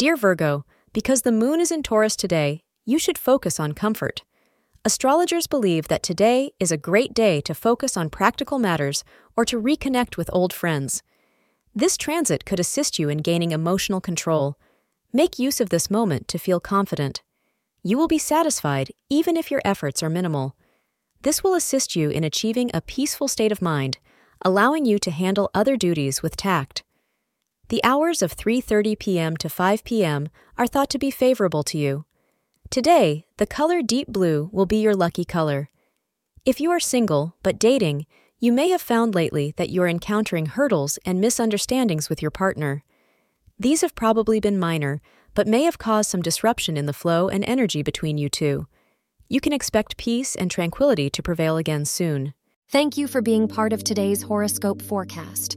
Dear Virgo, because the moon is in Taurus today, you should focus on comfort. Astrologers believe that today is a great day to focus on practical matters or to reconnect with old friends. This transit could assist you in gaining emotional control. Make use of this moment to feel confident. You will be satisfied even if your efforts are minimal. This will assist you in achieving a peaceful state of mind, allowing you to handle other duties with tact. The hours of 3:30 p.m. to 5 p.m. are thought to be favorable to you. Today, the color deep blue will be your lucky color. If you are single but dating, you may have found lately that you're encountering hurdles and misunderstandings with your partner. These have probably been minor, but may have caused some disruption in the flow and energy between you two. You can expect peace and tranquility to prevail again soon. Thank you for being part of today's horoscope forecast.